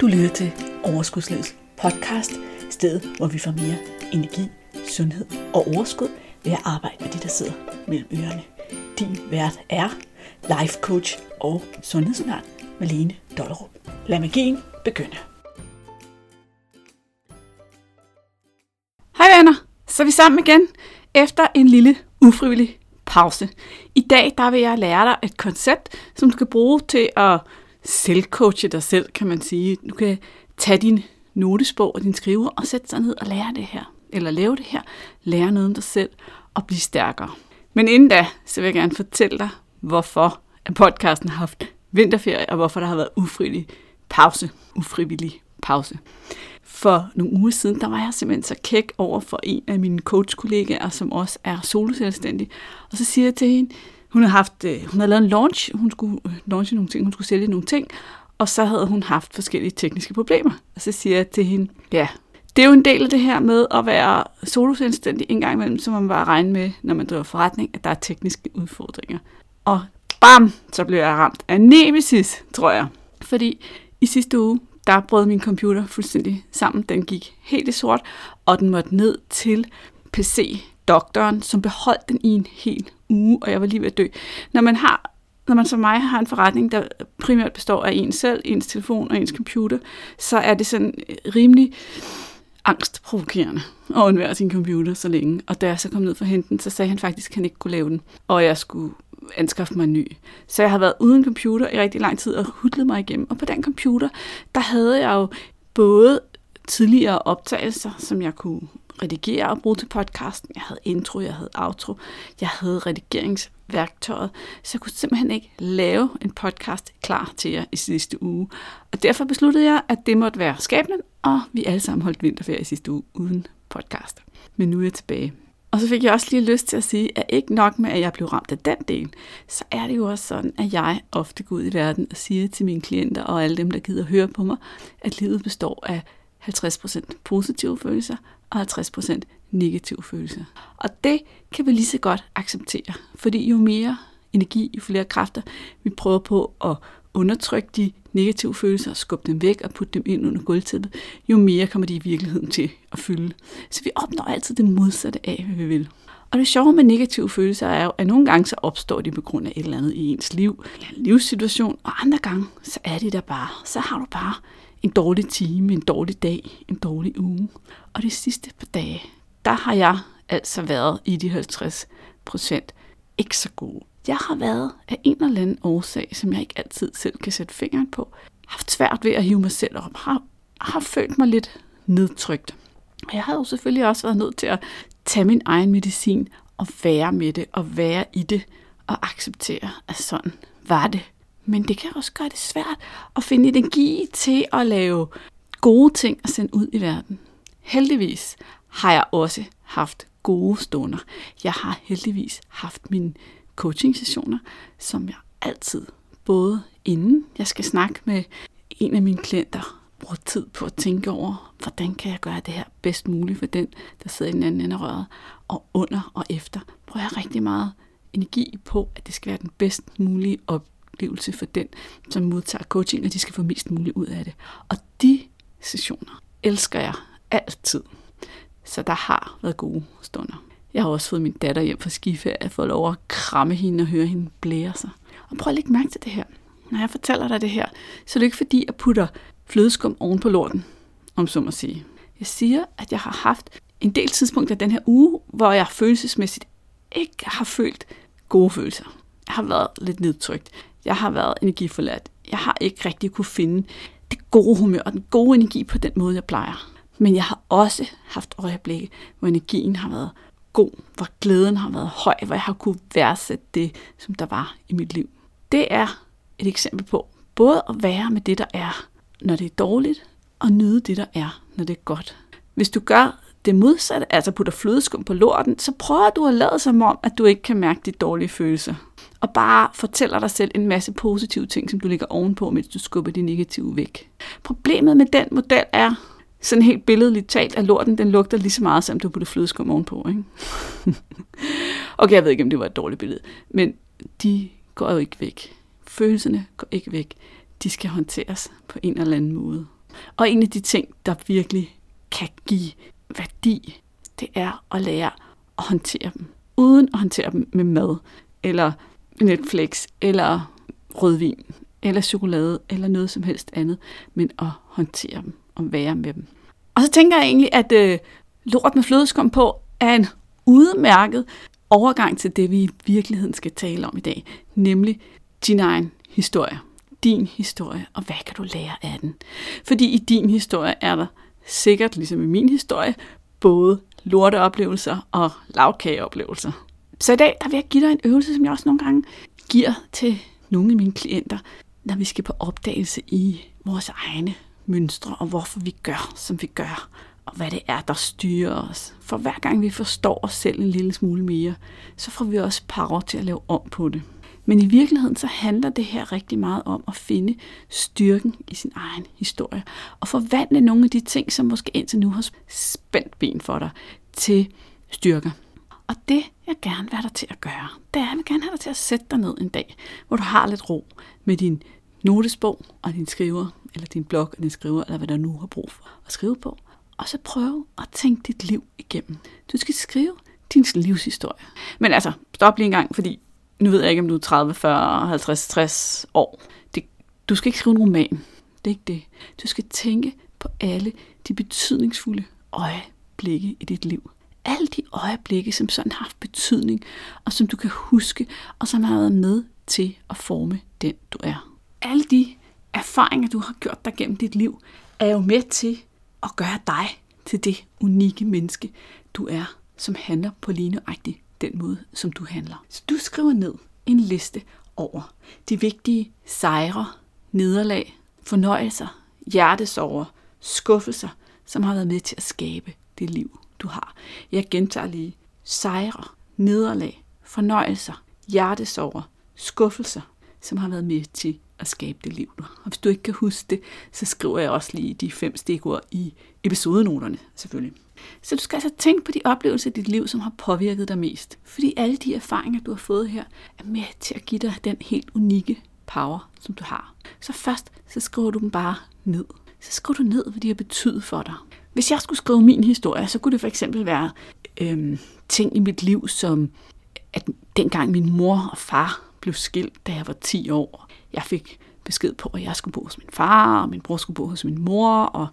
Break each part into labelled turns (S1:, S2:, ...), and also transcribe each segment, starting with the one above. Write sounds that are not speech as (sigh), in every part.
S1: Du lytter til Overskudslivets podcast, stedet hvor vi får mere energi, sundhed og overskud ved at arbejde med de, der sidder mellem ørerne. Din vært er life coach og sundhedsundern Malene Dollerup. Lad magien begynde.
S2: Hej venner, så er vi sammen igen efter en lille ufrivillig pause. I dag der vil jeg lære dig et koncept, som du kan bruge til at selvcoache dig selv, kan man sige. Du kan tage din notesbog og din skriver og sætte sig ned og lære det her. Eller lave det her. Lære noget om dig selv og blive stærkere. Men inden da, så vil jeg gerne fortælle dig, hvorfor at podcasten har haft vinterferie, og hvorfor der har været ufrivillig pause. Ufrivillig pause. For nogle uger siden, der var jeg simpelthen så kæk over for en af mine coachkollegaer, som også er soloselvstændig. Og så siger jeg til hende, hun havde, haft, øh, hun havde lavet en launch, hun skulle øh, launche nogle ting, hun skulle sælge nogle ting, og så havde hun haft forskellige tekniske problemer. Og så siger jeg til hende, ja, det er jo en del af det her med at være soloselvstændig en gang imellem, så man bare regne med, når man driver forretning, at der er tekniske udfordringer. Og bam, så blev jeg ramt af nemesis, tror jeg. Fordi i sidste uge, der brød min computer fuldstændig sammen. Den gik helt i sort, og den måtte ned til PC-doktoren, som beholdt den i en hel uge, og jeg var lige ved at dø. Når man har når man som mig har en forretning, der primært består af en selv, ens telefon og ens computer, så er det sådan øh, rimelig angstprovokerende at undvære sin computer så længe. Og da jeg så kom ned for henten, så sagde han faktisk, at han ikke kunne lave den, og jeg skulle anskaffe mig en ny. Så jeg har været uden computer i rigtig lang tid og hudlet mig igennem. Og på den computer, der havde jeg jo både tidligere optagelser, som jeg kunne redigere og bruge til podcasten. Jeg havde intro, jeg havde outro, jeg havde redigeringsværktøjet, så jeg kunne simpelthen ikke lave en podcast klar til jer i sidste uge. Og derfor besluttede jeg, at det måtte være skæbnen, og vi alle sammen holdt vinterferie i sidste uge uden podcast. Men nu er jeg tilbage. Og så fik jeg også lige lyst til at sige, at ikke nok med, at jeg blev ramt af den del, så er det jo også sådan, at jeg ofte går ud i verden og siger til mine klienter og alle dem, der gider høre på mig, at livet består af 50% positive følelser og 50% negative følelser. Og det kan vi lige så godt acceptere, fordi jo mere energi, jo flere kræfter vi prøver på at undertrykke de negative følelser, skubbe dem væk og putte dem ind under gulvtæppet, jo mere kommer de i virkeligheden til at fylde. Så vi opnår altid det modsatte af, hvad vi vil. Og det sjove med negative følelser er jo, at nogle gange så opstår de på grund af et eller andet i ens liv, eller en livssituation, og andre gange så er de der bare. Så har du bare en dårlig time, en dårlig dag, en dårlig uge. Og de sidste par dage, der har jeg altså været i de 50 procent ikke så gode. Jeg har været af en eller anden årsag, som jeg ikke altid selv kan sætte fingeren på, haft svært ved at hive mig selv op, har, har følt mig lidt nedtrykt. Og jeg har jo selvfølgelig også været nødt til at tage min egen medicin og være med det og være i det og acceptere, at sådan var det. Men det kan også gøre det svært at finde energi til at lave gode ting og sende ud i verden. Heldigvis har jeg også haft gode stunder. Jeg har heldigvis haft mine coaching-sessioner, som jeg altid, både inden jeg skal snakke med en af mine klienter, bruger tid på at tænke over, hvordan kan jeg gøre det her bedst muligt for den, der sidder i den anden ende af røret, og under og efter bruger jeg rigtig meget energi på, at det skal være den bedst mulige oplevelse for den, som modtager coaching, og de skal få mest muligt ud af det. Og de sessioner elsker jeg altid. Så der har været gode stunder. Jeg har også fået min datter hjem fra skiferie og fået lov at kramme hende og høre hende blære sig. Og prøv at lægge mærke til det her. Når jeg fortæller dig det her, så er det ikke fordi, jeg putter flødeskum oven på lorten, om så må sige. Jeg siger, at jeg har haft en del tidspunkter den her uge, hvor jeg følelsesmæssigt ikke har følt gode følelser. Jeg har været lidt nedtrykt. Jeg har været energiforladt. Jeg har ikke rigtig kunne finde det gode humør og den gode energi på den måde, jeg plejer. Men jeg har også haft øjeblikke, hvor energien har været god, hvor glæden har været høj, hvor jeg har kunne værdsætte det, som der var i mit liv. Det er et eksempel på både at være med det, der er, når det er dårligt, og nyde det, der er, når det er godt. Hvis du gør det modsatte, altså putter flødeskum på lorten, så prøver du at lade som om, at du ikke kan mærke de dårlige følelser. Og bare fortæller dig selv en masse positive ting, som du ligger ovenpå, mens du skubber de negative væk. Problemet med den model er, sådan helt billedligt talt, at lorten den lugter lige så meget, som du putter flødeskum ovenpå. Ikke? (laughs) okay, jeg ved ikke, om det var et dårligt billede, men de går jo ikke væk. Følelserne går ikke væk. De skal håndteres på en eller anden måde. Og en af de ting, der virkelig kan give værdi, det er at lære at håndtere dem. Uden at håndtere dem med mad, eller Netflix, eller rødvin, eller chokolade, eller noget som helst andet, men at håndtere dem og være med dem. Og så tænker jeg egentlig, at øh, lort med flødeskum på er en udmærket overgang til det, vi i virkeligheden skal tale om i dag, nemlig din egen historie. Din historie, og hvad kan du lære af den? Fordi i din historie er der sikkert, ligesom i min historie, både lorteoplevelser og lavkageoplevelser. Så i dag der vil jeg give dig en øvelse, som jeg også nogle gange giver til nogle af mine klienter, når vi skal på opdagelse i vores egne mønstre, og hvorfor vi gør, som vi gør, og hvad det er, der styrer os. For hver gang vi forstår os selv en lille smule mere, så får vi også power til at lave om på det. Men i virkeligheden så handler det her rigtig meget om at finde styrken i sin egen historie, og forvandle nogle af de ting, som måske indtil nu har spændt ben for dig, til styrker. Og det, jeg gerne vil have dig til at gøre, det er, at jeg vil gerne have dig til at sætte dig ned en dag, hvor du har lidt ro med din notesbog og din skriver, eller din blog og din skriver, eller hvad der nu har brug for at skrive på. Og så prøve at tænke dit liv igennem. Du skal skrive din livshistorie. Men altså, stop lige en gang, fordi nu ved jeg ikke, om du er 30, 40, 50, 60 år. Det, du skal ikke skrive en roman. Det er ikke det. Du skal tænke på alle de betydningsfulde øjeblikke i dit liv. Alle de øjeblikke, som sådan har haft betydning, og som du kan huske, og som har været med til at forme den, du er. Alle de erfaringer, du har gjort dig gennem dit liv, er jo med til at gøre dig til det unikke menneske, du er, som handler på lige nøjagtigt den måde, som du handler. Så du skriver ned en liste over de vigtige sejre, nederlag, fornøjelser, hjertesorger, skuffelser, som har været med til at skabe det liv, du har. Jeg gentager lige. Sejre, nederlag, fornøjelser, hjertesorger, skuffelser, som har været med til at skabe det liv, du har. Og hvis du ikke kan huske det, så skriver jeg også lige de fem stikord i episodenoterne, selvfølgelig. Så du skal altså tænke på de oplevelser i dit liv, som har påvirket dig mest. Fordi alle de erfaringer, du har fået her, er med til at give dig den helt unikke power, som du har. Så først, så skriver du dem bare ned. Så skriver du ned, hvad de har betydet for dig. Hvis jeg skulle skrive min historie, så kunne det for eksempel være øhm, ting i mit liv, som at dengang min mor og far blev skilt, da jeg var 10 år. Jeg fik besked på, at jeg skulle bo hos min far, og min bror skulle bo hos min mor, og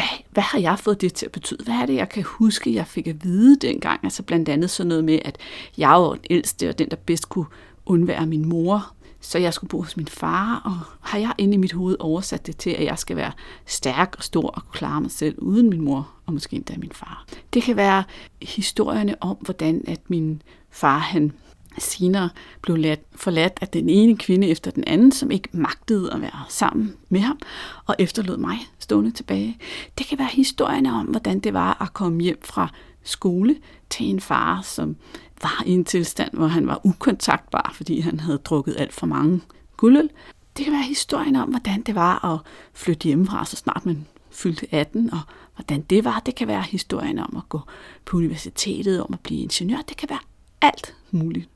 S2: hvad, hvad har jeg fået det til at betyde? Hvad er det, jeg kan huske, jeg fik at vide dengang? Altså blandt andet sådan noget med, at jeg var den ældste, og den, der bedst kunne undvære min mor. Så jeg skulle bo hos min far, og har jeg inde i mit hoved oversat det til, at jeg skal være stærk og stor og kunne klare mig selv uden min mor, og måske endda min far. Det kan være historierne om, hvordan at min far han senere blev ladt, forladt af den ene kvinde efter den anden, som ikke magtede at være sammen med ham, og efterlod mig stående tilbage. Det kan være historierne om, hvordan det var at komme hjem fra skole til en far, som var i en tilstand, hvor han var ukontaktbar, fordi han havde drukket alt for mange guldøl. Det kan være historien om, hvordan det var at flytte hjemmefra, så snart man fyldte 18, og hvordan det var. Det kan være historien om at gå på universitetet, om at blive ingeniør. Det kan være alt muligt.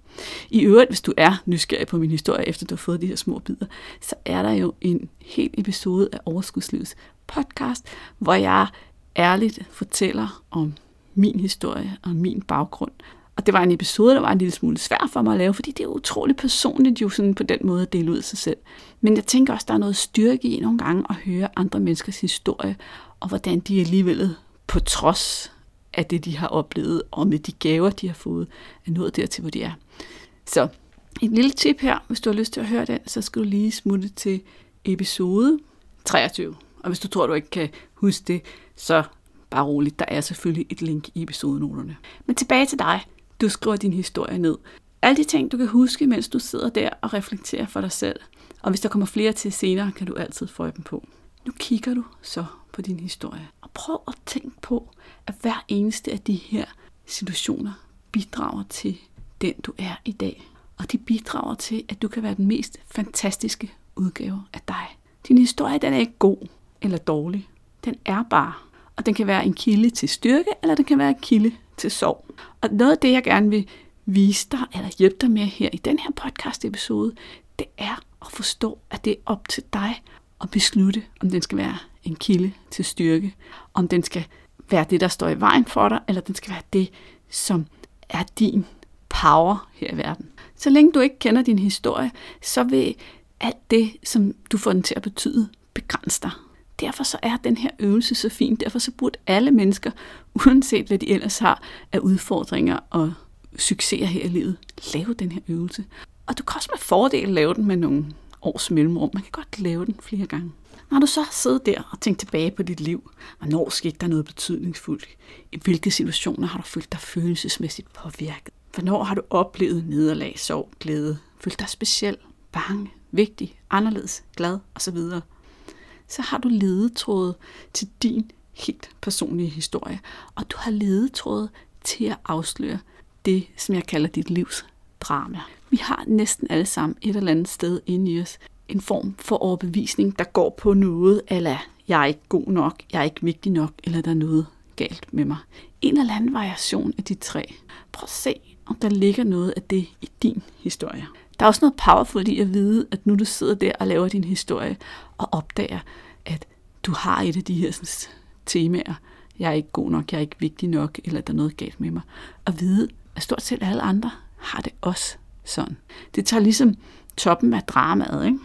S2: I øvrigt, hvis du er nysgerrig på min historie, efter du har fået de her små bidder, så er der jo en hel episode af Overskudslivets podcast, hvor jeg ærligt fortæller om min historie og min baggrund. Og det var en episode, der var en lille smule svær for mig at lave, fordi det er utroligt personligt jo sådan på den måde at dele ud af sig selv. Men jeg tænker også, der er noget styrke i nogle gange at høre andre menneskers historie, og hvordan de alligevel på trods af det, de har oplevet, og med de gaver, de har fået, er nået dertil, hvor de er. Så et lille tip her, hvis du har lyst til at høre den, så skal du lige smutte til episode 23. Og hvis du tror, du ikke kan huske det, så bare roligt, der er selvfølgelig et link i episodenoterne. Men tilbage til dig. Du skriver din historie ned. Alle de ting, du kan huske, mens du sidder der og reflekterer for dig selv. Og hvis der kommer flere til senere, kan du altid få dem på. Nu kigger du så på din historie. Og prøv at tænke på, at hver eneste af de her situationer bidrager til den, du er i dag. Og de bidrager til, at du kan være den mest fantastiske udgave af dig. Din historie, den er ikke god eller dårlig. Den er bare. Og den kan være en kilde til styrke, eller den kan være en kilde til sorg. Og noget af det, jeg gerne vil vise dig, eller hjælpe dig med her i den her podcast episode, det er at forstå, at det er op til dig at beslutte, om den skal være en kilde til styrke. Om den skal være det, der står i vejen for dig, eller den skal være det, som er din power her i verden. Så længe du ikke kender din historie, så vil alt det, som du får den til at betyde, begrænse dig. Derfor så er den her øvelse så fin. Derfor så burde alle mennesker, uanset hvad de ellers har af udfordringer og succeser her i livet, lave den her øvelse. Og du kan også med fordel lave den med nogle års mellemrum. Man kan godt lave den flere gange. Når du så har siddet der og tænkt tilbage på dit liv, hvornår skete der noget betydningsfuldt? I hvilke situationer har du følt dig følelsesmæssigt påvirket? Hvornår har du oplevet nederlag, sorg, glæde? Følt dig speciel, bange, vigtig, anderledes, glad osv.? Så har du ledetråde til din helt personlige historie. Og du har ledetråde til at afsløre det, som jeg kalder dit livs drama. Vi har næsten alle sammen et eller andet sted inde i os en form for overbevisning, der går på noget, eller jeg er ikke god nok, jeg er ikke vigtig nok, eller der er noget galt med mig. En eller anden variation af de tre. Prøv at se, om der ligger noget af det i din historie. Der er også noget powerful i at vide, at nu du sidder der og laver din historie, og opdager, at du har et af de her sådan, temaer. Jeg er ikke god nok, jeg er ikke vigtig nok, eller der er noget galt med mig. Og vide, at stort set alle andre har det også sådan. Det tager ligesom toppen af dramaet, ikke?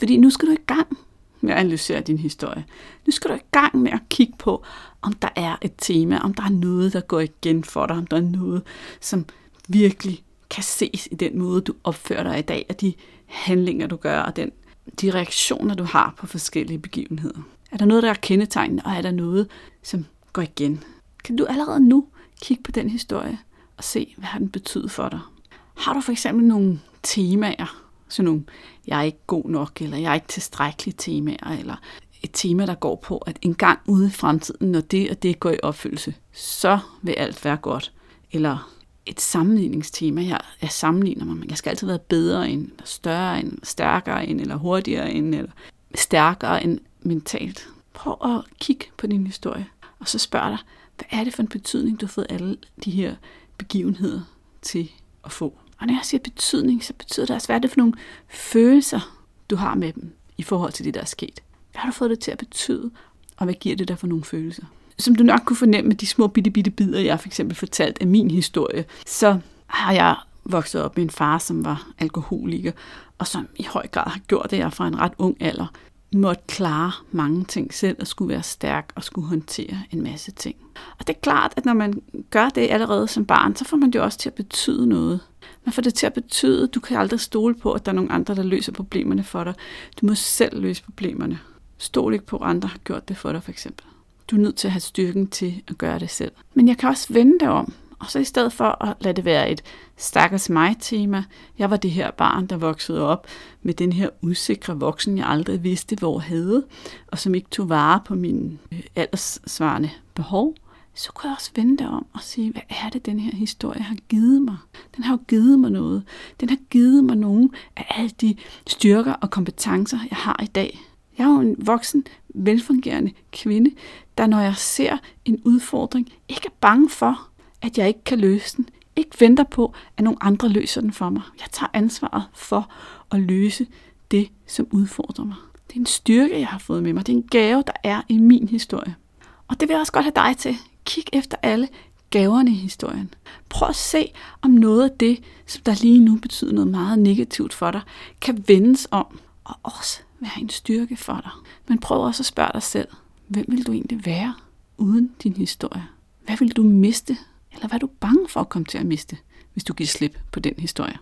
S2: Fordi nu skal du i gang med at analysere din historie. Nu skal du i gang med at kigge på, om der er et tema, om der er noget, der går igen for dig, om der er noget, som virkelig kan ses i den måde, du opfører dig i dag, og de handlinger, du gør, og den, de reaktioner, du har på forskellige begivenheder. Er der noget, der er kendetegnende, og er der noget, som går igen? Kan du allerede nu kigge på den historie og se, hvad har den betydet for dig? Har du for eksempel nogle temaer, sådan nogle, jeg er ikke god nok, eller jeg er ikke tilstrækkelig temaer, eller et tema, der går på, at en gang ude i fremtiden, når det og det går i opfyldelse, så vil alt være godt. Eller et sammenligningstema. Jeg, jeg sammenligner mig, men jeg skal altid være bedre end, eller større end, stærkere end, eller hurtigere end, eller stærkere end mentalt. Prøv at kigge på din historie, og så spørg dig, hvad er det for en betydning, du har fået alle de her begivenheder til at få? Og når jeg siger betydning, så betyder det også, hvad er det for nogle følelser, du har med dem i forhold til det, der er sket. Hvad har du fået det til at betyde, og hvad giver det der for nogle følelser? Som du nok kunne fornemme med de små bitte, bitte bidder, jeg for eksempel fortalt af min historie, så har jeg vokset op med en far, som var alkoholiker, og som i høj grad har gjort det, jeg fra en ret ung alder måtte klare mange ting selv og skulle være stærk og skulle håndtere en masse ting. Og det er klart, at når man gør det allerede som barn, så får man det jo også til at betyde noget. Man får det til at betyde, at du kan aldrig stole på, at der er nogen andre, der løser problemerne for dig. Du må selv løse problemerne. Stol ikke på, at andre har gjort det for dig, for eksempel. Du er nødt til at have styrken til at gøre det selv. Men jeg kan også vende det om, og så i stedet for at lade det være et stakkels mig-tema, jeg var det her barn, der voksede op med den her usikre voksen, jeg aldrig vidste, hvor havde, og som ikke tog vare på mine øh, alderssvarende behov, så kunne jeg også vende om og sige, hvad er det, den her historie har givet mig? Den har jo givet mig noget. Den har givet mig nogle af alle de styrker og kompetencer, jeg har i dag. Jeg er jo en voksen, velfungerende kvinde, der når jeg ser en udfordring, ikke er bange for, at jeg ikke kan løse den. Ikke venter på, at nogle andre løser den for mig. Jeg tager ansvaret for at løse det, som udfordrer mig. Det er en styrke, jeg har fået med mig. Det er en gave, der er i min historie. Og det vil jeg også godt have dig til. Kig efter alle gaverne i historien. Prøv at se, om noget af det, som der lige nu betyder noget meget negativt for dig, kan vendes om og også være en styrke for dig. Men prøv også at spørge dig selv, hvem vil du egentlig være uden din historie? Hvad vil du miste, eller hvad er du bange for at komme til at miste, hvis du giver slip på den historie?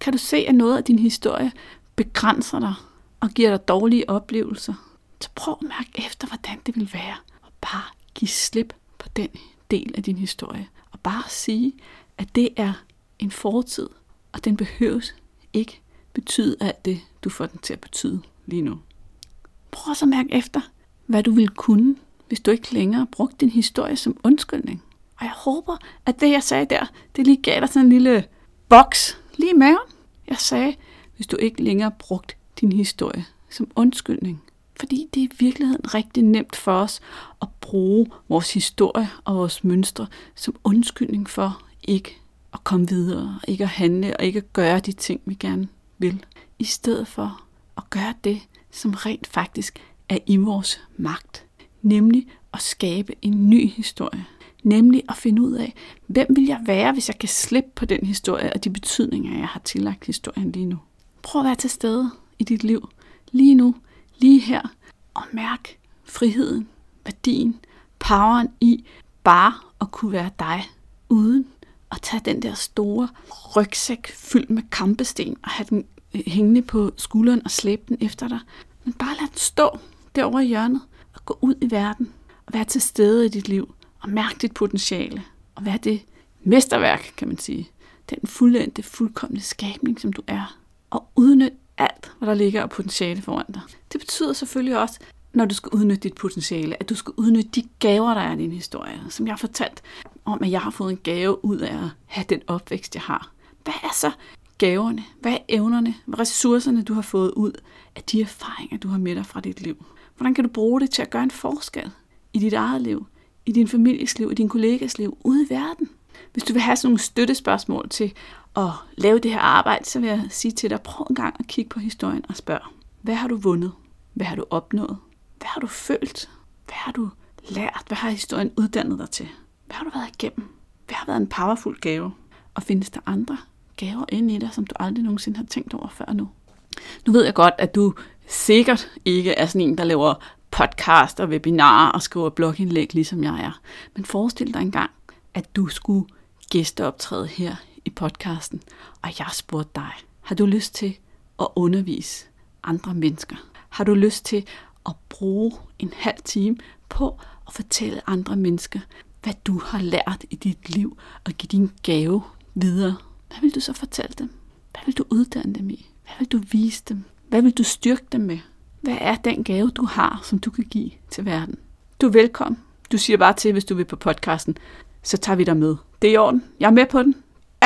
S2: Kan du se, at noget af din historie begrænser dig og giver dig dårlige oplevelser? Så prøv at mærke efter, hvordan det vil være. Og bare give slip på den del af din historie. Og bare sige, at det er en fortid, og den behøves ikke betyde alt det, du får den til at betyde lige nu. Prøv så at mærke efter, hvad du ville kunne, hvis du ikke længere brugte din historie som undskyldning. Og jeg håber, at det, jeg sagde der, det lige gav dig sådan en lille boks lige i maven. Jeg sagde, hvis du ikke længere brugte din historie som undskyldning. Fordi det er i virkeligheden rigtig nemt for os at bruge vores historie og vores mønstre som undskyldning for ikke at komme videre, og ikke at handle og ikke at gøre de ting, vi gerne vil. I stedet for at gøre det, som rent faktisk er i vores magt. Nemlig at skabe en ny historie. Nemlig at finde ud af, hvem vil jeg være, hvis jeg kan slippe på den historie og de betydninger, jeg har tillagt historien lige nu. Prøv at være til stede i dit liv, lige nu, lige her, og mærk friheden, værdien, poweren i bare at kunne være dig, uden at tage den der store rygsæk fyldt med kampesten og have den øh, hængende på skulderen og slæbe den efter dig. Men bare lad den stå derovre i hjørnet og gå ud i verden og være til stede i dit liv og mærke dit potentiale og være det mesterværk, kan man sige. Den fuldendte, fuldkommende skabning, som du er. Og udnyt alt, hvad der ligger af potentiale foran dig. Det betyder selvfølgelig også, når du skal udnytte dit potentiale, at du skal udnytte de gaver, der er i din historie. Som jeg har fortalt om, at jeg har fået en gave ud af at have den opvækst, jeg har. Hvad er så gaverne? Hvad er evnerne? Hvad er ressourcerne, du har fået ud af de erfaringer, du har med dig fra dit liv? Hvordan kan du bruge det til at gøre en forskel i dit eget liv, i din families liv, i din kollegas liv, ude i verden? Hvis du vil have sådan nogle støttespørgsmål til at lave det her arbejde, så vil jeg sige til dig, prøv en gang at kigge på historien og spørg, hvad har du vundet? Hvad har du opnået? Hvad har du følt? Hvad har du lært? Hvad har historien uddannet dig til? Hvad har du været igennem? Hvad har været en powerful gave? Og findes der andre gaver inde i dig, som du aldrig nogensinde har tænkt over før nu? Nu ved jeg godt, at du sikkert ikke er sådan en, der laver podcast og webinarer og skriver blogindlæg, ligesom jeg er. Men forestil dig engang, at du skulle gæsteoptræde her i podcasten, og jeg spurgte dig, har du lyst til at undervise andre mennesker? Har du lyst til at bruge en halv time på at fortælle andre mennesker, hvad du har lært i dit liv, og give din gave videre? Hvad vil du så fortælle dem? Hvad vil du uddanne dem i? Hvad vil du vise dem? Hvad vil du styrke dem med? Hvad er den gave, du har, som du kan give til verden? Du er velkommen. Du siger bare til, hvis du vil på podcasten, så tager vi dig med. Det er i orden. Jeg er med på den.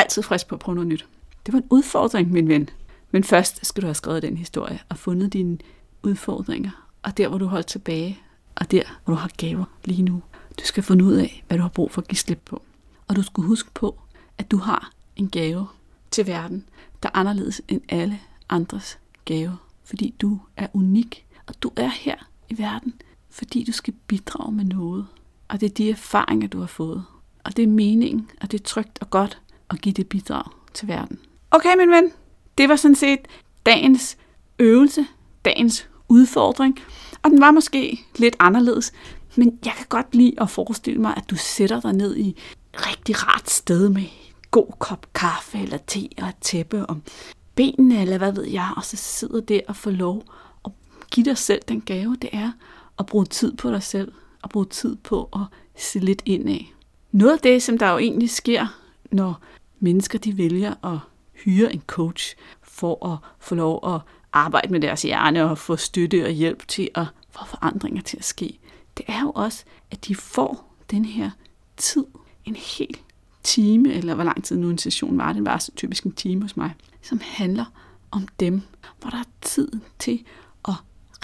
S2: Altid frisk på at prøve noget nyt. Det var en udfordring, min ven. Men først skal du have skrevet den historie og fundet dine udfordringer. Og der, hvor du holder tilbage, og der, hvor du har gaver lige nu. Du skal finde ud af, hvad du har brug for at give slip på. Og du skal huske på, at du har en gave til verden, der er anderledes end alle andres gave. Fordi du er unik, og du er her i verden, fordi du skal bidrage med noget. Og det er de erfaringer, du har fået. Og det er meningen, og det er trygt og godt at give det bidrag til verden. Okay, min ven, det var sådan set dagens øvelse, dagens udfordring. Og den var måske lidt anderledes, men jeg kan godt lide at forestille mig, at du sætter dig ned i et rigtig rart sted med god kop kaffe eller te og et tæppe om benene, eller hvad ved jeg, og så sidder der og får lov at give dig selv den gave, det er at bruge tid på dig selv, og bruge tid på at se lidt ind af. Noget af det, som der jo egentlig sker, når mennesker de vælger at hyre en coach for at få lov at arbejde med deres hjerne og få støtte og hjælp til at få forandringer til at ske, det er jo også, at de får den her tid, en hel time, eller hvor lang tid nu en session var, den var så typisk en time hos mig, som handler om dem, hvor der er tid til at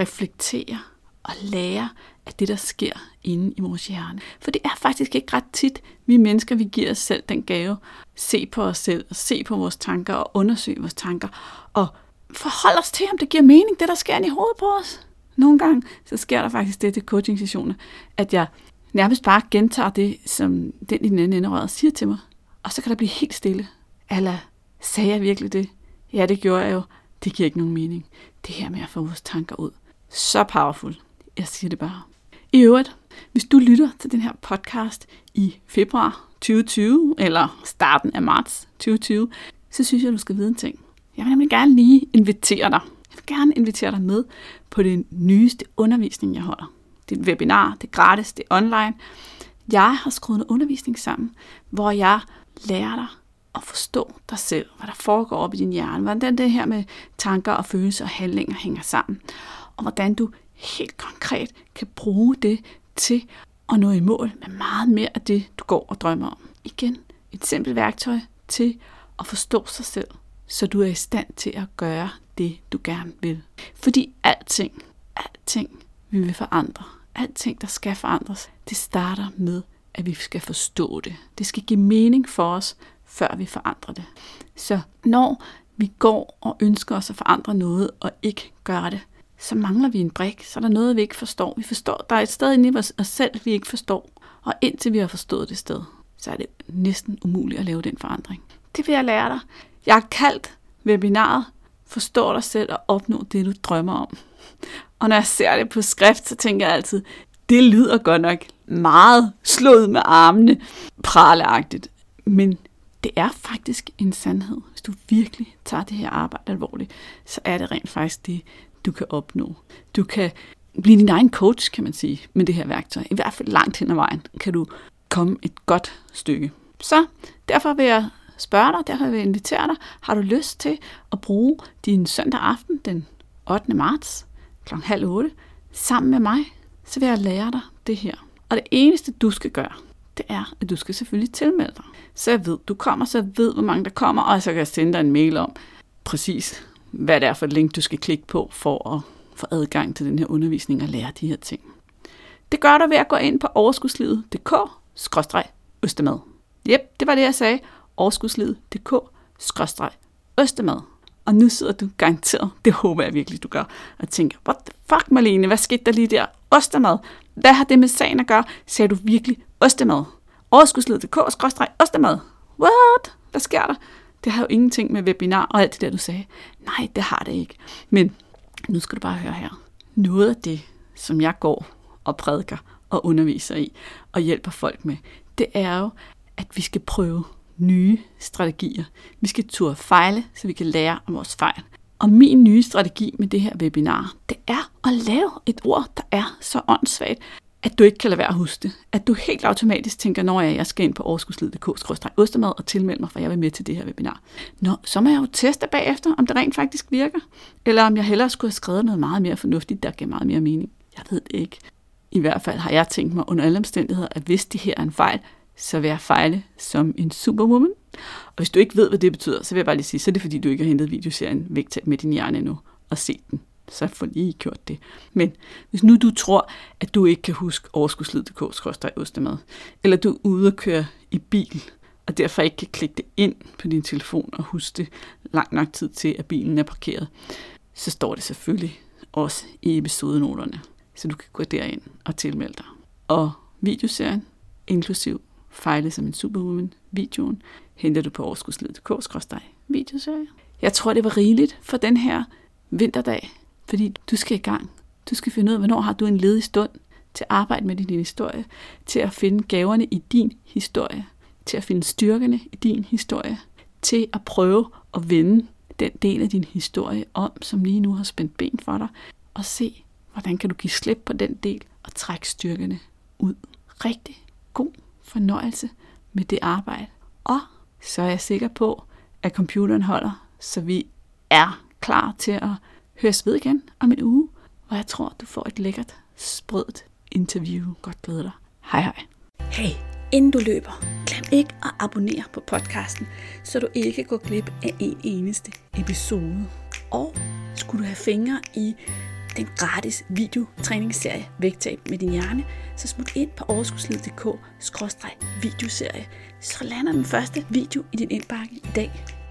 S2: reflektere at lære af det, der sker inde i vores hjerne. For det er faktisk ikke ret tit, vi mennesker, vi giver os selv den gave. Se på os selv, og se på vores tanker, og undersøge vores tanker, og forholde os til, om det giver mening, det der sker i hovedet på os. Nogle gange, så sker der faktisk det til coaching-sessioner, at jeg nærmest bare gentager det, som den i den anden ende siger til mig. Og så kan der blive helt stille. Eller sagde jeg virkelig det? Ja, det gjorde jeg jo. Det giver ikke nogen mening. Det her med at få vores tanker ud. Så powerful. Jeg siger det bare. I øvrigt, hvis du lytter til den her podcast i februar 2020, eller starten af marts 2020, så synes jeg, du skal vide en ting. Jeg vil nemlig gerne lige invitere dig. Jeg vil gerne invitere dig med på den nyeste undervisning, jeg holder. Det er et webinar, det er gratis, det er online. Jeg har skruet en undervisning sammen, hvor jeg lærer dig at forstå dig selv, hvad der foregår op i din hjerne, hvordan det her med tanker og følelser og handlinger hænger sammen, og hvordan du helt konkret kan bruge det til at nå i mål med meget mere af det, du går og drømmer om. Igen, et simpelt værktøj til at forstå sig selv, så du er i stand til at gøre det, du gerne vil. Fordi alting, alting vi vil forandre, alting, der skal forandres, det starter med, at vi skal forstå det. Det skal give mening for os, før vi forandrer det. Så når vi går og ønsker os at forandre noget, og ikke gør det, så mangler vi en brik, så er der noget, vi ikke forstår. Vi forstår, der er et sted inde i os selv, vi ikke forstår. Og indtil vi har forstået det sted, så er det næsten umuligt at lave den forandring. Det vil jeg lære dig. Jeg har kaldt webinaret Forstå dig selv og opnå det, du drømmer om. Og når jeg ser det på skrift, så tænker jeg altid, det lyder godt nok meget slået med armene, praleagtigt. Men det er faktisk en sandhed. Hvis du virkelig tager det her arbejde alvorligt, så er det rent faktisk det, du kan opnå. Du kan blive din egen coach, kan man sige, med det her værktøj. I hvert fald langt hen ad vejen kan du komme et godt stykke. Så derfor vil jeg spørge dig, derfor vil jeg invitere dig. Har du lyst til at bruge din søndag aften den 8. marts kl. halv 8 sammen med mig, så vil jeg lære dig det her. Og det eneste, du skal gøre, det er, at du skal selvfølgelig tilmelde dig. Så jeg ved, du kommer, så jeg ved, hvor mange der kommer, og så kan jeg sende dig en mail om præcis, hvad det er for et link, du skal klikke på for at få adgang til den her undervisning og lære de her ting. Det gør du ved at gå ind på overskudslivet.dk-østemad. Jep, det var det, jeg sagde. overskudslivet.dk-østemad. Og nu sidder du garanteret, det håber jeg virkelig, du gør, og tænker, what the fuck Marlene, hvad skete der lige der? Ostemad. Hvad har det med sagen at gøre? Sagde du virkelig ostemad? Overskudslivet.dk-ostemad. What? Hvad sker der? Det har jo ingenting med webinar og alt det der, du sagde. Nej, det har det ikke. Men nu skal du bare høre her. Noget af det, som jeg går og prædiker og underviser i og hjælper folk med, det er jo, at vi skal prøve nye strategier. Vi skal turde fejle, så vi kan lære om vores fejl. Og min nye strategi med det her webinar, det er at lave et ord, der er så åndssvagt, at du ikke kan lade være at huske det. At du helt automatisk tænker, når jeg, jeg skal ind på overskudslid.dk-ostemad og tilmelde mig, for jeg vil med til det her webinar. Nå, så må jeg jo teste bagefter, om det rent faktisk virker. Eller om jeg hellere skulle have skrevet noget meget mere fornuftigt, der giver meget mere mening. Jeg ved det ikke. I hvert fald har jeg tænkt mig under alle omstændigheder, at hvis det her er en fejl, så vil jeg fejle som en superwoman. Og hvis du ikke ved, hvad det betyder, så vil jeg bare lige sige, så er det fordi, du ikke har hentet videoserien Vægtab med din hjerne endnu og set den. Så få lige gjort det. Men hvis nu du tror, at du ikke kan huske overskudslid.dk-ostemad, eller du er ude og køre i bil, og derfor ikke kan klikke det ind på din telefon og huske det lang nok tid til, at bilen er parkeret, så står det selvfølgelig også i episodenoterne, så du kan gå derind og tilmelde dig. Og videoserien, inklusiv Fejle som en superwoman, videoen, henter du på overskudslid.dk-videoserie. Jeg tror, det var rigeligt for den her vinterdag, fordi du skal i gang. Du skal finde ud af, hvornår har du en ledig stund til at arbejde med din historie, til at finde gaverne i din historie, til at finde styrkerne i din historie, til at prøve at vende den del af din historie om, som lige nu har spændt ben for dig, og se, hvordan kan du give slip på den del og trække styrkerne ud. Rigtig god fornøjelse med det arbejde. Og så er jeg sikker på, at computeren holder, så vi er klar til at høres ved igen om en uge, hvor jeg tror, du får et lækkert, sprødt interview. Godt glæde dig. Hej hej.
S1: Hey, inden du løber, glem ikke at abonnere på podcasten, så du ikke går glip af en eneste episode. Og skulle du have fingre i den gratis videotræningsserie Vægtab med din hjerne, så smut ind på overskudslivet.dk-videoserie, så lander den første video i din indbakke i dag.